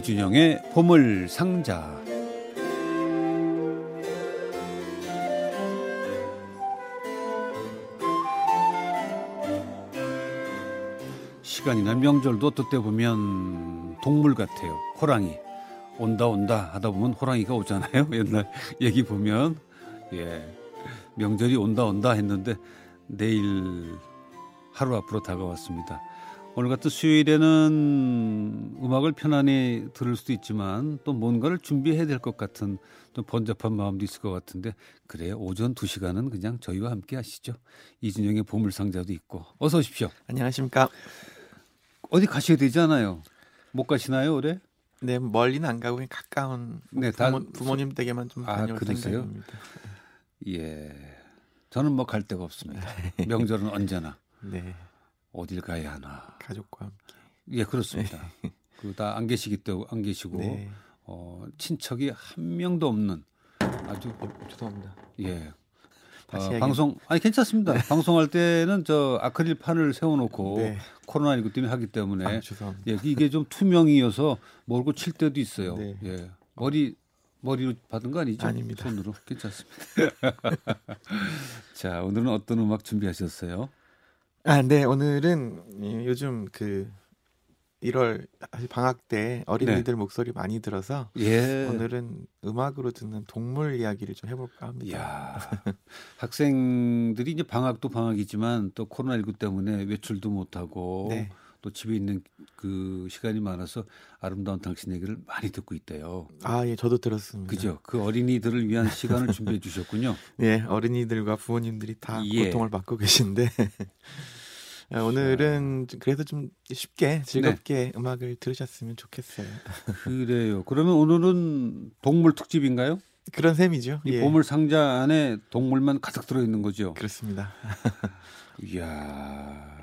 이준영의 보물 상자. 시간이나 명절도 어떨 때 보면 동물 같아요. 호랑이. 온다 온다 하다 보면 호랑이가 오잖아요. 옛날 얘기 보면 예 명절이 온다 온다 했는데 내일 하루 앞으로 다가왔습니다. 오늘 같은 수요일에는 음악을 편안히 들을 수도 있지만 또 뭔가를 준비해야 될 것 같은 좀 번잡한 마음도 있을 것 같은데 그래 오전 2시간은 그냥 저희와 함께 하시죠. 이준영의 보물상자도 있고 어서 오십시오. 안녕하십니까. 어디 가셔야 되잖아요. 못 가시나요 올해? 네 멀리는 안 가고 가까운 네, 부모, 부모 님 댁에만 좀 아, 다녀올 아, 생각입니다. 예, 저는 뭐 갈 데가 없습니다. 명절은 언제나. 네. 어딜 가야 하나. 가족과 함께. 예, 그렇습니다. 네. 그다 안 계시기 때문에 안 계시고 네. 어, 친척이 한 명도 없는 아주 어, 죄송합니다. 예. 어, 방송 아니 괜찮습니다. 방송할 때는 저 아크릴 판을 세워놓고 네. 코로나 19 때문에 하기 때문에 아. 예, 이게 좀 투명이어서 모르고 칠 때도 있어요. 네. 예, 머리 머리로 받은 거 아니죠? 아닙니다. 손으로 괜찮습니다. 자 오늘은 어떤 음악 준비하셨어요? 아, 네 오늘은 요즘 그 1월 방학 때 어린이들 네. 목소리 많이 들어서 예. 오늘은 음악으로 듣는 동물 이야기를 좀 해볼까 합니다. 야, 학생들이 이제 방학도 방학이지만 또 코로나 19 때문에 외출도 못하고 네. 또 집에 있는 그 시간이 많아서 아름다운 당신 얘기를 많이 듣고 있대요. 아, 예, 저도 들었습니다. 그죠. 그 어린이들을 위한 시간을 준비해 주셨군요. 예, 어린이들과 부모님들이 다 예. 고통을 받고 계신데 어, 오늘은 그래서 좀 쉽게 즐겁게 네. 음악을 들으셨으면 좋겠어요. 그래요. 그러면 오늘은 동물 특집인가요? 그런 셈이죠. 이 예. 보물 상자 안에 동물만 가득 들어 있는 거죠. 그렇습니다. 이야,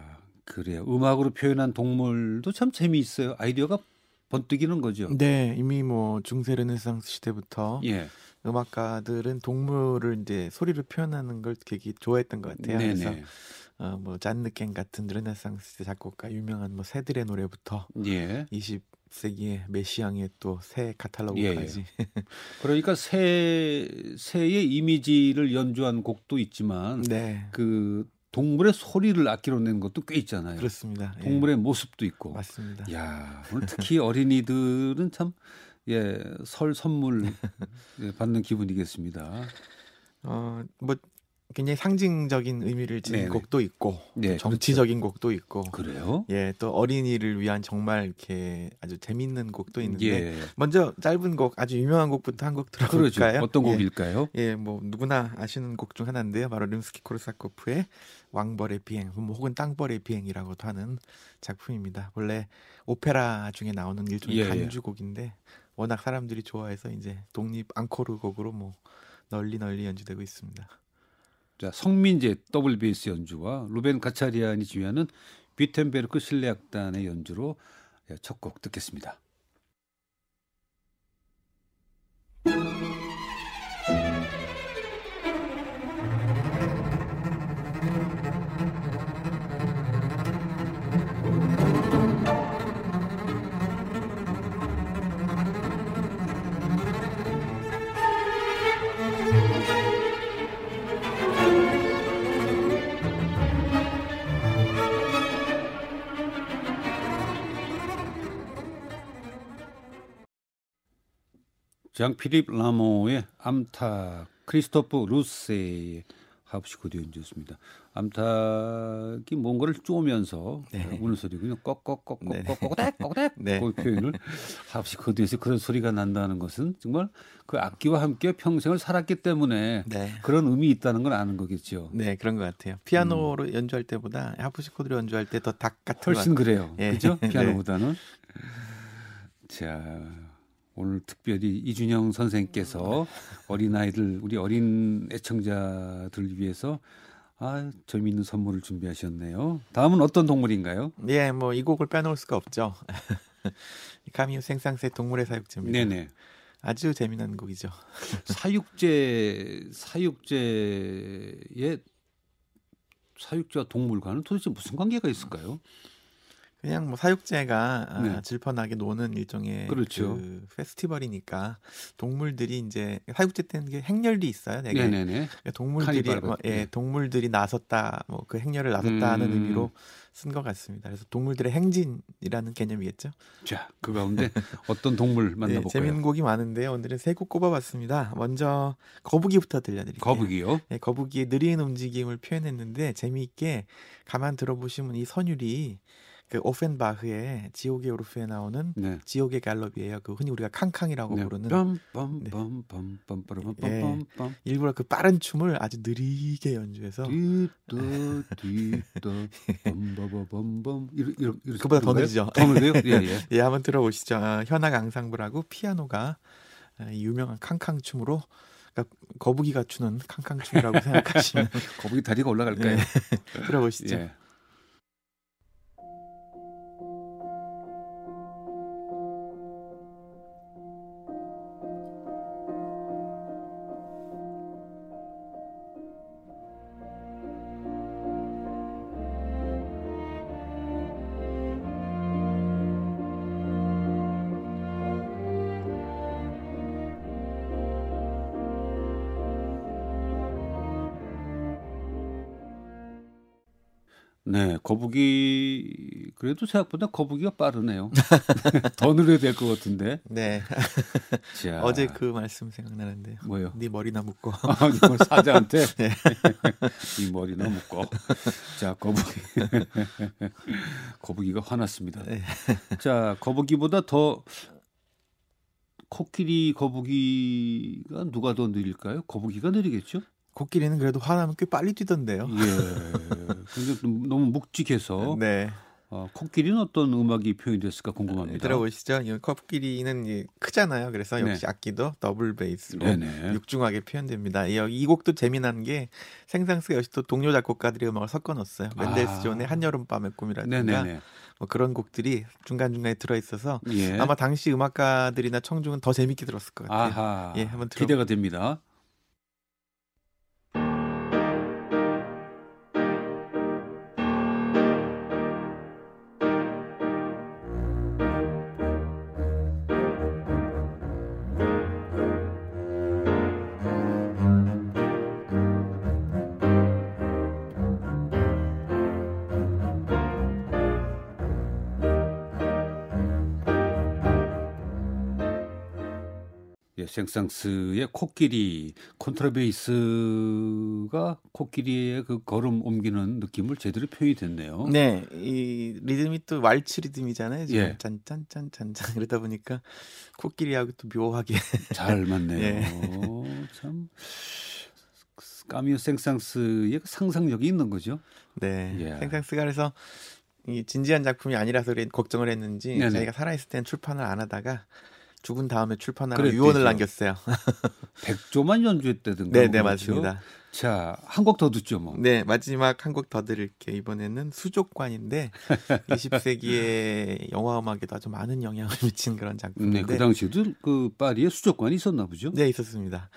그래요. 음악으로 표현한 동물도 참 재미있어요. 아이디어가 번뜩이는 거죠. 네, 이미 뭐 중세 르네상스 시대부터 예. 음악가들은 동물을 이제 소리로 표현하는 걸 되게 좋아했던 것 같아요. 네네. 그래서 어, 뭐 잔느캥 같은 르네상스 작곡가 유명한 뭐 새들의 노래부터 예. 20세기의 메시앙의 또 새 카탈로그까지. 예, 예. 그러니까 새 새의 이미지를 연주한 곡도 있지만 네. 그 동물의 소리를 악기로 낸 것도 꽤 있잖아요. 그렇습니다. 예. 동물의 예. 모습도 있고. 맞습니다. 야, 오늘 특히 어린이들은 참 예, 설 선물 예, 받는 기분이겠습니다. 어, 뭐 굉장히 상징적인 의미를 지닌 네네. 곡도 있고 네, 그렇죠. 정치적인 그렇죠. 곡도 있고 그래요? 예, 또 어린이를 위한 정말 이렇게 아주 재밌는 곡도 있는데 예. 먼저 짧은 곡 아주 유명한 곡부터 한 곡 들어볼까요? 그러죠. 어떤 예. 곡일까요? 예, 뭐 누구나 아시는 곡 중 하나인데요. 바로 림스키 코르사코프의 왕벌의 비행 뭐 혹은 땅벌의 비행이라고도 하는 작품입니다. 원래 오페라 중에 나오는 일종의 예, 예. 간주곡인데 워낙 사람들이 좋아해서 이제 독립 앙코르 곡으로 뭐 널리 널리 연주되고 있습니다. 자, 성민제 더블 베이스 연주와 루벤 가차리안이 지휘하는 뷔르템베르크 실내악단의 연주로 첫 곡 듣겠습니다. 장 필립 라모의 암탉, 크리스토프 루세의 하프시코드 연주였습니다. 암탉이 뭔가를 쪼면서 네. 우는 소리군요. 꺽꺽꺽꺽꺽꺽꺽꺽 네. 그 표현을 하프시코드에서 그런 소리가 난다는 것은 정말 그 악기와 함께 평생을 살았기 때문에 네. 그런 의미 있다는 걸 아는 거겠죠. 네, 그런 것 같아요. 피아노로 음. 연주할 때보다 하프시코드로 연주할 때 더 닭 같은 훨씬 그래요. 예. 그죠? 네. 피아노보다는. 자. 오늘 특별히 이준영 선생께서 어린아이들, 우리 어린 애청자들 위해서 아, 재미있는 선물을 준비하셨네요. 다음은 어떤 동물인가요? 예, 뭐 이 곡을 빼놓을 수가 없죠. 카미우 생상세 동물의 사육제입니다. 네네. 아주 재미난 곡이죠. 사육제 사육제의 사육제와 동물과는 도대체 무슨 관계가 있을까요? 그냥 뭐 사육제가 아, 네. 질펀하게 노는 일종의 그렇죠. 그 페스티벌이니까 동물들이 이제 사육제 때는 게 행렬도 있어요. 되게 네네네. 그러니까 동물들이 뭐, 예, 네. 동물들이 나섰다, 뭐 그 행렬을 나섰다 음. 하는 의미로 쓴 것 같습니다. 그래서 동물들의 행진이라는 개념이겠죠. 자, 그 가운데 어떤 동물 네, 만나볼까요? 네, 재밌는 곡이 많은데요. 오늘은 세 곡 꼽아봤습니다. 먼저 거북이부터 들려드릴게요. 거북이요? 네, 거북이의 느린 움직임을 표현했는데 재미있게 가만 들어보시면 이 선율이 그 오펜바흐의 지옥의 오르프에 나오는 네. 지옥의 갈럽이에요. 그 흔히 우리가 캉캉이라고 네. 부르는 네. 예, 일부러 그 빠른 춤을 아주 느리게 연주해서 그보다 더 느리죠. 더 느려요? 예, 예. 예, 한번 들어보시죠. 아, 현악 앙상블하고 피아노가 아, 유명한 캉캉 춤으로 그러니까 거북이가 추는 캉캉 춤이라고 생각하시면 거북이 다리가 올라갈까요? 네. 들어보시죠. 예. 그래도 생각보다 거북이가 빠르네요. 더 느려야 될 것 같은데. 네. 자. 어제 그 말씀 생각나는데. 뭐요? 네 머리나 묶어. 아, 사자한테. 네. 이 머리나 묶어. 자, 거북이. 거북이가 화났습니다. 네. 자, 거북이보다 더 코끼리 거북이가 누가 더 느릴까요? 거북이가 느리겠죠? 코끼리는 그래도 화나면 꽤 빨리 뛰던데요. 예. 근데 너무 묵직해서. 네. 어, 코끼리는 어떤 음악이 표현됐을까 궁금합니다. 들어보시죠. 이 코끼리는 크잖아요. 그래서 역시 네. 악기도 더블 베이스로 네네. 육중하게 표현됩니다. 이, 이 곡도 재미난 게 생상스가 역시 또 동료 작곡가들의 음악을 섞어 넣었어요. 멘델스 아. 존의 한여름밤의 꿈이라든가 뭐 그런 곡들이 중간 중간에 들어 있어서 예. 아마 당시 음악가들이나 청중은 더 재밌게 들었을 것 같아요. 아하. 예, 한번 들어. 기대가 됩니다. 생상스의 코끼리 콘트라베이스가 코끼리의 그 걸음 옮기는 느낌을 제대로 표현이 됐네요. 네, 이 리듬이 또 왈츠 리듬이잖아요. 예. 짠짠짠짠짠 그러다 보니까 코끼리하고 또 묘하게 잘 맞네요. 예. 참 까미오 생상스의 그 상상력이 있는 거죠. 네, 예. 생상스가 그래서 이 진지한 작품이 아니라서 걱정을 했는지 네네. 자기가 살아있을 땐 출판을 안 하다가 죽은 다음에 출판하는 유언을 남겼어요. 100조만 연주했다든가. 네, 네? 맞습니다. 자, 한 곡 더 듣죠, 뭐. 네, 마지막 한 곡더 드릴게요. 이번에는 수족관인데 20세기의 영화 음악에도 아주 많은 영향을 미친 그런 작품인데. 네, 그 당시에도 그 파리에 수족관이 있었나 보죠? 네, 있었습니다.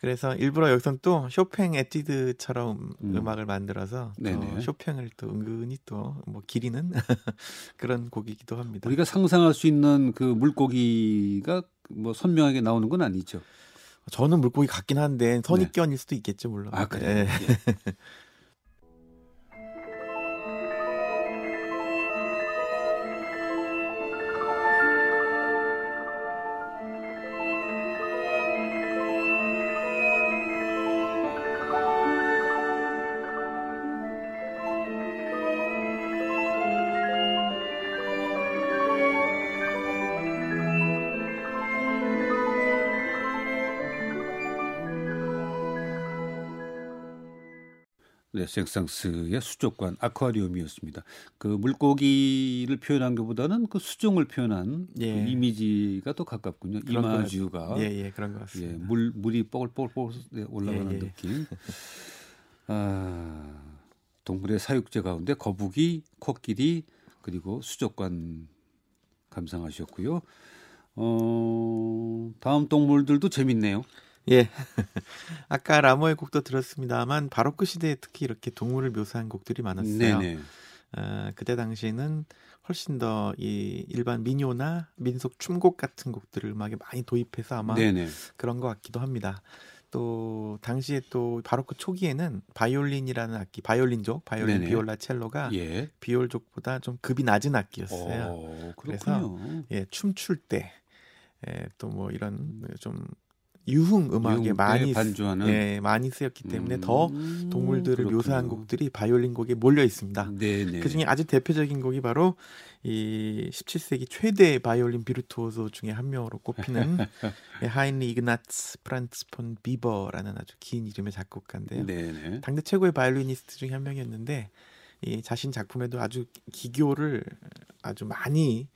그래서 일부러 여기선 또 쇼팽 에뛰드처럼 음. 악을 만들어서 또 쇼팽을 또 은근히 또 뭐 기리는 그런 곡이기도 합니다. 우리가 상상할 수 있는 그 물고기가 뭐 선명하게 나오는 건 아니죠. 저는 물고기 같긴 한데 선입견일 네. 수도 있겠죠 물론. 아 그래. 네. 생상스의 수족관 아쿠아리움이었습니다. 그 물고기를 표현한 것보다는 그 수종을 표현한 예. 그 이미지가 더 가깝군요. 이마주가 예, 예, 그런 것 같습니다. 예, 물 물이 뽀글뽀글 올라가는 예, 예. 느낌. 아, 동물의 사육제 가운데 거북이, 코끼리 그리고 수족관 감상하셨고요. 어, 다음 동물들도 재밌네요. 예. 아까 라모의 곡도 들었습니다만 바로크 시대에 특히 이렇게 동물을 묘사한 곡들이 많았어요. 네네. 어, 그때 당시에는 훨씬 더 이 일반 민요나 민속 춤곡 같은 곡들을 음악에 많이 도입해서 아마 네네. 그런 것 같기도 합니다. 또 당시에 또 바로크 초기에는 바이올린이라는 악기, 바이올린족, 바이올린, 네네. 비올라, 첼로가 예. 비올족보다 좀 급이 낮은 악기였어요. 오, 그래서 예, 춤출 때 예, 또 뭐 이런 좀 유흥 음악에 많이 반주하는 예, 많이 쓰였기 때문에 음, 더 동물들을 그렇군요. 묘사한 곡들이 바이올린 곡에 몰려 있습니다. 네네. 그중에 아주 대표적인 곡이 바로 이 17세기 최대 바이올린 비르투오소 중에 한 명으로 꼽히는 하인리히 이그나츠 프란츠 폰 비버라는 아주 긴 이름의 작곡가인데요. 네네. 당대 최고의 바이올리니스트 중에 한 명이었는데 이 자신 작품에도 아주 기교를 아주 많이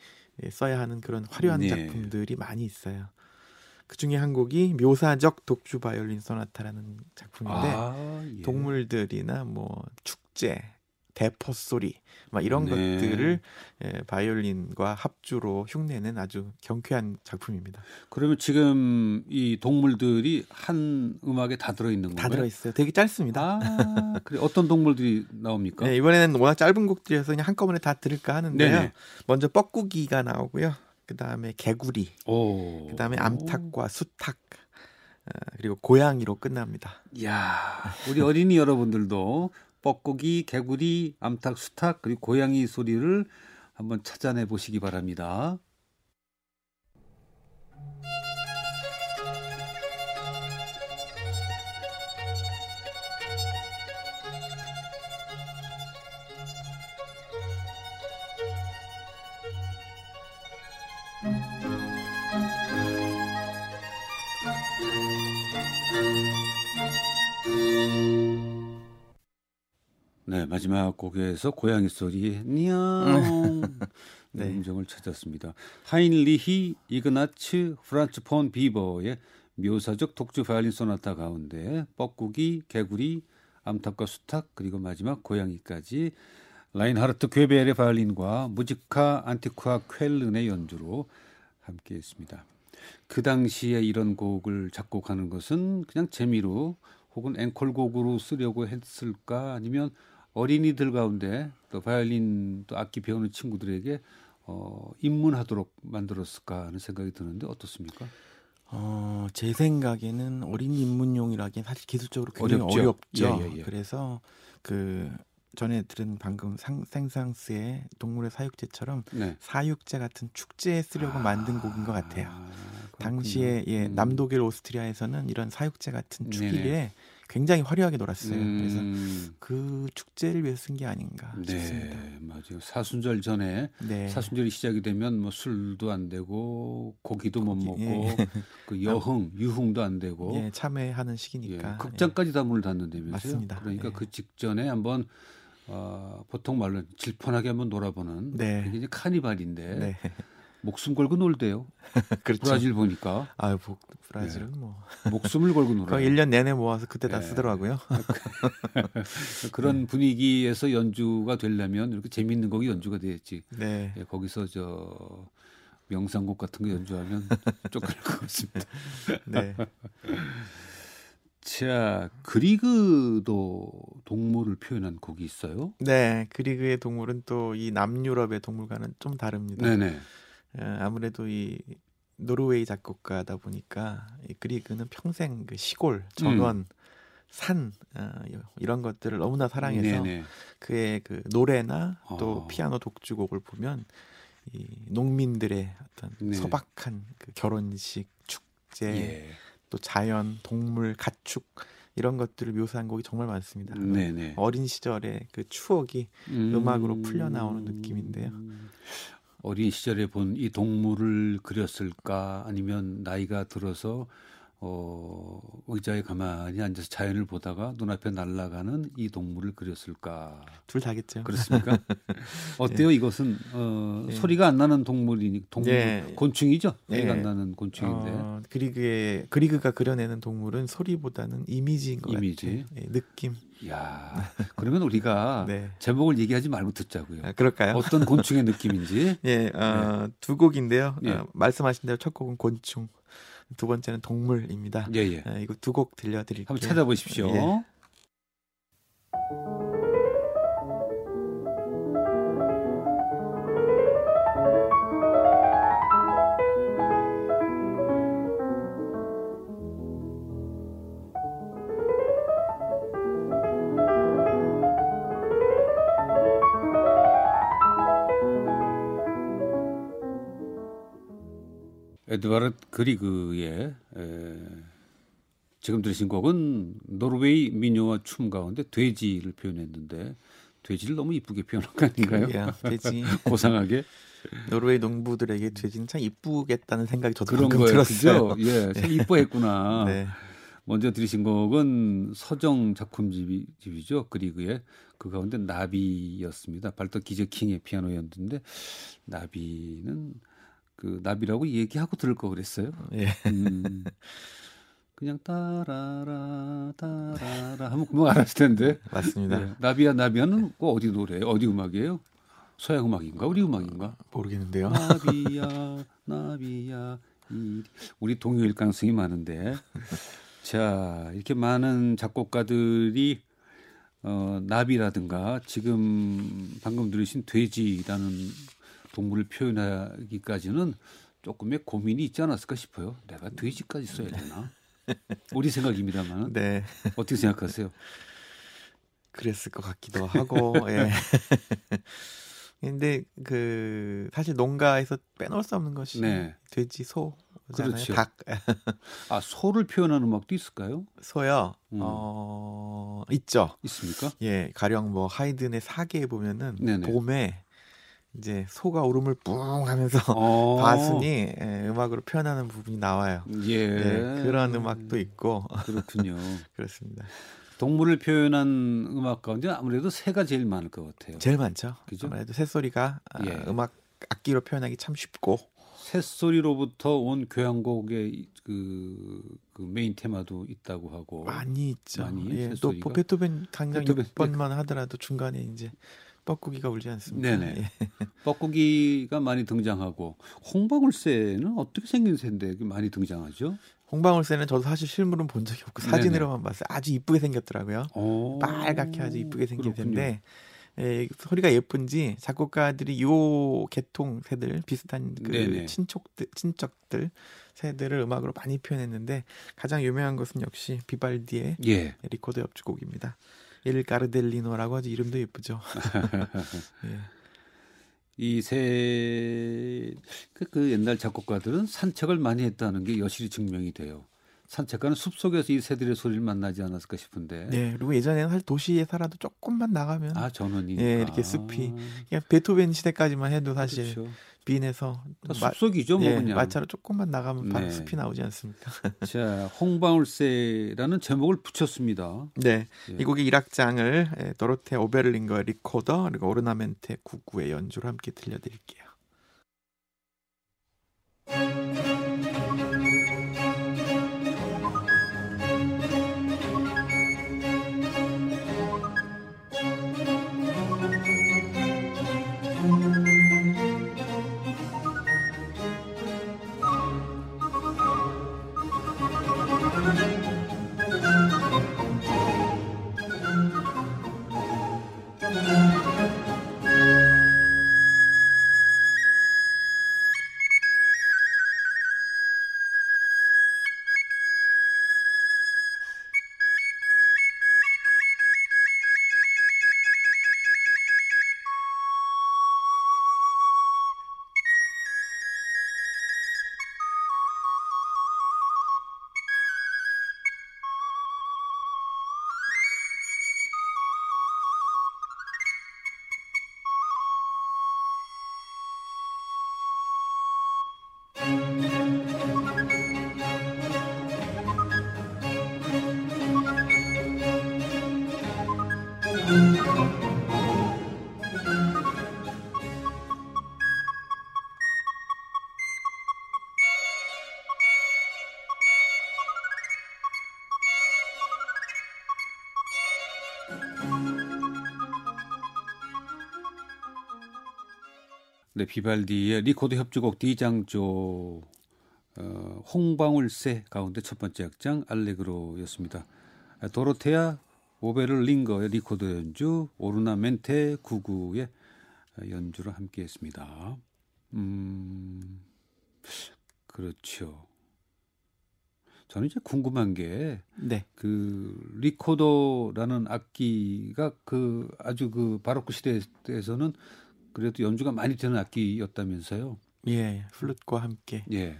써야 하는 그런 화려한 네. 작품들이 많이 있어요. 그 중에 한 곡이 묘사적 독주 바이올린 소나타라는 작품인데 아, 예. 동물들이나 뭐 축제, 대포 소리, 막 이런 네. 것들을 예, 바이올린과 합주로 흉내는 아주 경쾌한 작품입니다. 그러면 지금 이 동물들이 한 음악에 다 들어 있는 건가요? 다 들어 있어요. 되게 짧습니다. 아, 그래 어떤 동물들이 나옵니까? 네, 이번에는 워낙 짧은 곡들이어서 그냥 한꺼번에 다 들을까 하는데요. 네네. 먼저 뻐꾸기가 나오고요. 그 다음에 개구리, 그 다음에 암탉과 수탉, 어, 그리고 고양이로 끝납니다. 야, 우리 어린이 여러분들도 뻐꾸기, 개구리, 암탉, 수탉 그리고 고양이 소리를 한번 찾아내 보시기 바랍니다. 네, 마지막 곡에서 고양이 소리 니앙 네. 음정을 찾았습니다. 하인리히 이그나츠 프란츠 폰 비버의 묘사적 독주 바이올린 소나타 가운데 뻐꾸기, 개구리, 암탉과 수탉 그리고 마지막 고양이까지 라인하르트 괴베르의 바이올린과 무지카 안티쿠아 쾰른의 연주로 함께했습니다. 그 당시에 이런 곡을 작곡하는 것은 그냥 재미로 혹은 앵콜곡으로 쓰려고 했을까 아니면 어린이들 가운데 또 바이올린 또 악기 배우는 친구들에게 어, 입문하도록 만들었을까 하는 생각이 드는데 어떻습니까? 어, 제 생각에는 어린이 입문용이라기엔 사실 기술적으로 굉장히 어렵죠. 어렵죠. 예, 예, 예. 그래서 그 전에 들은 방금 상, 생상스의 동물의 사육제처럼 네. 사육제 같은 축제에 쓰려고 아, 만든 곡인 것 같아요. 아, 당시에 예, 음. 남독일 오스트리아에서는 이런 사육제 같은 축일에 굉장히 화려하게 놀았어요. 음. 그래서 그 축제를 위해서 쓴 게 아닌가 네, 싶습니다. 맞아요. 사순절 전에 네. 사순절이 시작이 되면 뭐 술도 안 되고 고기도 못 먹고 예. 그 여흥, 유흥도 안 되고 예, 참회하는 시기니까 예, 극장까지 다 문을 닫는다면서요. 맞습니다. 그러니까 예. 그 직전에 한번 어, 보통 말로 질펀하게 한번 놀아보는 네. 이게 이제 카니발인데 네. 목숨 걸고 놀대요. 그렇죠. 브라질 보니까. 아, 브라질은 네. 뭐 목숨을 걸고 놀아요. 1년 내내 모아서 그때 다 네. 쓰더라고요. 그런 네. 분위기에서 연주가 되려면 이렇게 재밌는 곡이 연주가 돼야지. 네. 예, 거기서 저 명상곡 같은 거 연주하면 쫓겨날 것 같습니다. 네. 자, 그리그도 동물을 표현한 곡이 있어요? 네, 그리그의 동물은 또 이 남유럽의 동물과는 좀 다릅니다. 네네. 어, 아무래도 이 노르웨이 작곡가다 보니까 이 그리그는 평생 그 시골 전원 음. 산 어, 이런 것들을 너무나 사랑해서 네네. 그의 그 노래나 또 어. 피아노 독주곡을 보면 이 농민들의 어떤 네. 소박한 그 결혼식 축제 예. 또 자연 동물 가축 이런 것들을 묘사한 곡이 정말 많습니다. 네네. 어린 시절의 그 추억이 음... 악으로 풀려 나오는 느낌인데요. 어린 시절에 본 이 동물을 그렸을까? 아니면 나이가 들어서 어, 의자에 가만히 앉아서 자연을 보다가 눈앞에 날아가는 이 동물을 그렸을까? 둘 다겠죠. 그렇습니까? 어때요? 네. 이것은 어, 네. 소리가 안 나는 동물이니 동물 네. 곤충이죠. 소리가 안 나는 곤충인데. 어, 그리그의 그리그가 그려내는 동물은 소리보다는 이미지인 것 이미지. 같아요. 느낌. 야, 그러면 우리가 네. 제목을 얘기하지 말고 듣자고요. 아, 그럴까요? 어떤 곤충의 느낌인지. 예, 어, 두 곡인데요. 예. 어, 말씀하신 대로 첫 곡은 곤충. 두 번째는 동물입니다. 예, 예. 아, 이거 두 곡 들려드릴게요. 한번 찾아보십시오. 예. 에드와르드 그리그의 에, 지금 들으신 곡은 노르웨이 민요와 춤 가운데 돼지를 표현했는데 돼지를 너무 이쁘게 표현한 거 아닌가요? 그 돼지 고상하게 노르웨이 농부들에게 돼지는 참 이쁘겠다는 생각이 저도 그런 거예요, 들었어요. 그죠? 예, 참 네. 이뻐했구나. 네. 먼저 들으신 곡은 서정 작품집이죠. 그리그의 그 가운데 나비였습니다. 발톱 기저킹의 피아노였는데 나비는 그 나비라고 얘기하고 들을 거 그랬어요. 예. 음, 그냥 따라라 따라라 하면 금방 알았을 텐데. 맞습니다. 예. 나비야 나비야는 그 어디 노래예요? 어디 음악이에요? 서양 음악인가? 우리 음악인가? 모르겠는데요. 나비야 나비야 이 우리 동요일 가능성이 많은데. 자 이렇게 많은 작곡가들이 어, 나비라든가 지금 방금 들으신 돼지라는 동물을 표현하기까지는 조금의 고민이 있지 않았을까 싶어요. 내가 돼지까지 써야 되나? 우리 생각입니다만. 네. 어떻게 생각하세요? 그랬을 것 같기도 하고. 예. 근데 그 사실 농가에서 빼놓을 수 없는 것이 네. 돼지, 소, 그렇죠. 닭. 아 소를 표현하는 음악도 있을까요? 소요. 음. 어 있죠. 있습니까? 예, 가령 뭐 하이든의 사계에 보면은 네네. 봄에 이제 소가 울음을 뿡 하면서 어. 바순이 예, 음악으로 표현하는 부분이 나와요. 예. 예. 그런 음악도 있고. 그렇군요. 그렇습니다. 동물을 표현한 음악 가운데 아무래도 새가 제일 많을 것 같아요. 제일 많죠. 그죠? 아무래도 새 소리가 아, 예. 음악 악기로 표현하기 참 쉽고. 새 소리로부터 온 교향곡의 그, 그 메인 테마도 있다고 하고 많이 있죠. 많이 예, 또 베토벤 당장 베토벤, 6번만 하더라도 중간에 이제 뻐꾸기가 울지 않습니까? 네네. 예. 뻐꾸기가 많이 등장하고 홍방울새는 어떻게 생긴 새인데 많이 등장하죠? 홍방울새는 저도 사실 실물은 본 적이 없고 사진으로만 봤어요. 아주 이쁘게 생겼더라고요. 오, 빨갛게 아주 이쁘게 생긴 새인데 예, 소리가 예쁜지 작곡가들이 요 계통 새들 비슷한 그 네네. 친척들 친척들 새들을 음악으로 많이 표현했는데 가장 유명한 것은 역시 비발디의 예. 리코더 협주곡입니다. 엘 가르델리노라고 하지 이름도 예쁘죠. 예. 이새 그, 그 옛날 작곡가들은 산책을 많이 했다는 게 여실히 증명이 돼요. 산책가는 숲 속에서 이 새들의 소리를 만나지 않았을까 싶은데. 네, 그리고 예전에는 사실 도시에 살아도 조금만 나가면 아 전원이 예, 이렇게 숲이 그냥 베토벤 시대까지만 해도 사실 그렇죠. 빈에서 숲속이죠, 뭐 예, 그냥 마차로 조금만 나가면 네. 숲이 나오지 않습니까? 자, 홍방울새라는 제목을 붙였습니다. 네, 예. 이 곡의 1악장을 예, 도로테 오베를링거의 리코더 그리고 오르나멘테 구구의 연주로 함께 들려드릴게요. 네, 비발디의 리코더 협주곡 디장조 어, 홍방울새 가운데 첫 번째 악장 알레그로였습니다. 도로테아 오베르링거의 리코더 연주, 오르나멘테 구구의 연주를 함께 했습니다. 음, 그렇죠. 저는 이제 궁금한 게, 네. 그 리코더라는 악기가 그 아주 그 바로크 시대에서는 그래도 연주가 많이 되는 악기였다면서요? 예, 플룻과 함께. 예.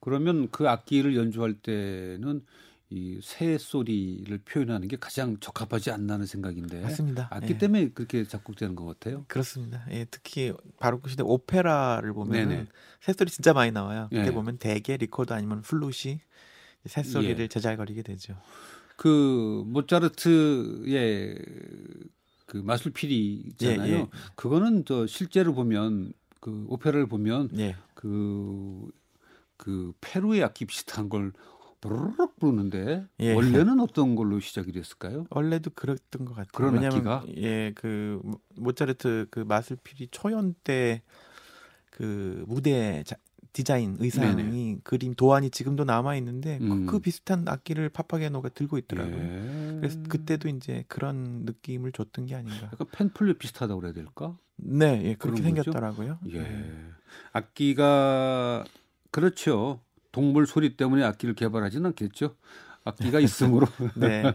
그러면 그 악기를 연주할 때는 이 새 소리를 표현하는 게 가장 적합하지 않나는 생각인데. 맞습니다. 악기 예. 때문에 그렇게 작곡되는 것 같아요. 그렇습니다. 예, 특히 바로크 시대 오페라를 보면 새 소리 진짜 많이 나와요. 그때 예. 보면 대개 리코더 아니면 플룻이 새 소리를 예. 제잘거리게 되죠. 그 모차르트의 그 마술피리 있잖아요. 예, 예. 그거는 저 실제로 보면 그 오페라를 보면 예. 그, 그 페루의 악기 비슷한 걸 부르륵 부르는데 예. 원래는 어떤 걸로 시작이 됐을까요? 원래도 그랬던 것 같아요. 그런 왜냐면, 악기가 예, 그 모차르트 그 마술피리 초연 때 그 무대 자, 디자인 의상이 네네. 그림 도안이 지금도 남아 있는데 그, 음. 그, 비슷한 악기를 파파게노가 들고 있더라고요. 예. 그래서 그때도 이제 그런 느낌을 줬던 게 아닌가. 약간 펜플릿 비슷하다고 그래야 될까? 네, 예, 그렇게 생겼더라고요. 예. 네. 악기가 그렇죠. 동물 소리 때문에 악기를 개발하지는 않겠죠. 악기가 있으므로. 네.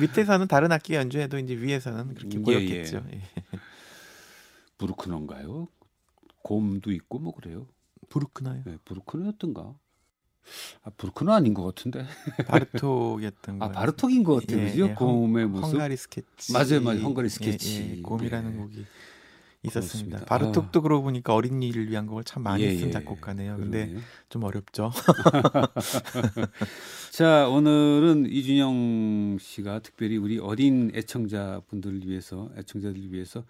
밑에서는 다른 악기 연주해도 이제 위에서는 그렇게 보였겠죠. 예, 예. 브루크너인가요? 곰도 있고 뭐 그래요. 부르크나요? 네, 부르크너였던가. 아, 부르크너 아닌 것 같은데. 바르톡이었던 거. 아, 바르톡인 것 같아요. 예, 그죠? 예, 곰의 모습. 헝가리 스케치. 맞아요, 맞아요. 헝가리 스케치. 예, 예, 곰이라는 네. 곡이 있었습니다. 그렇습니다. 바르톡도 아. 그러고 보니까 어린이를 위한 곡을 참 많이 예, 쓴 예. 작곡가네요. 근데 그러네요. 좀 어렵죠. 자, 오늘은 이준영 씨가 특별히 우리 어린 애청자 분들을 위해서, 애청자들을 위해서 아,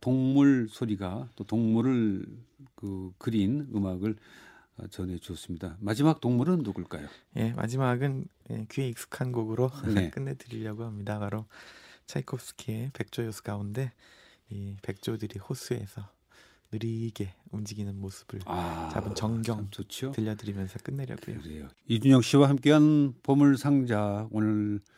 동물 소리가 또 동물을 그 그린 음악을 아, 전해 주었습니다. 마지막 동물은 누굴까요? 예, 마지막은 예, 귀에 익숙한 곡으로 네. 끝내드리려고 합니다. 바로 차이콥스키의 백조 요수 가운데 이 백조들이 호수에서 느리게 움직이는 모습을 아, 잡은 정경 좋죠? 들려드리면서 끝내려고요. 그래요. 이준영 씨와 함께한 보물 상자 오늘 어,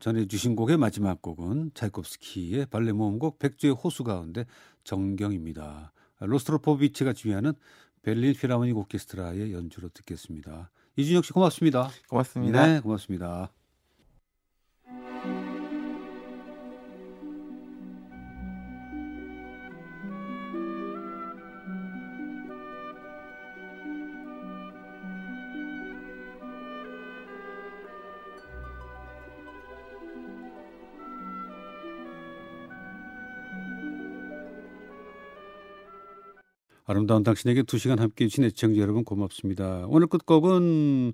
전해주신 곡의 마지막 곡은 차이콥스키의 발레 모음곡 백조의 호수 가운데 정경입니다. 로스트로포비치가 주휘하는 베를린 필하모닉 오케스트라의 연주로 듣겠습니다. 이준혁 씨 고맙습니다. 고맙습니다. 네, 고맙습니다. 아름다운 당신에게 두 시간 함께 해주신 애청자 여러분 고맙습니다. 오늘 끝곡은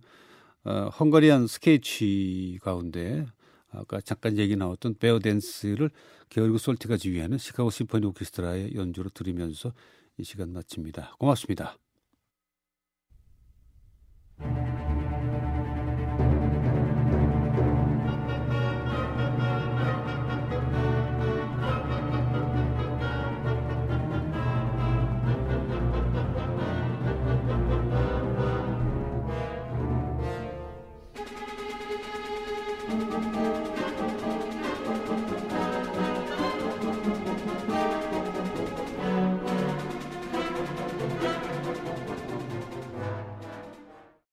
어, 헝가리안 스케치 가운데 아까 잠깐 얘기 나왔던 베어 댄스를 게오르그 솔티가 지휘하는 시카고 심포니 오케스트라의 연주로 들으면서 이 시간 마칩니다. 고맙습니다.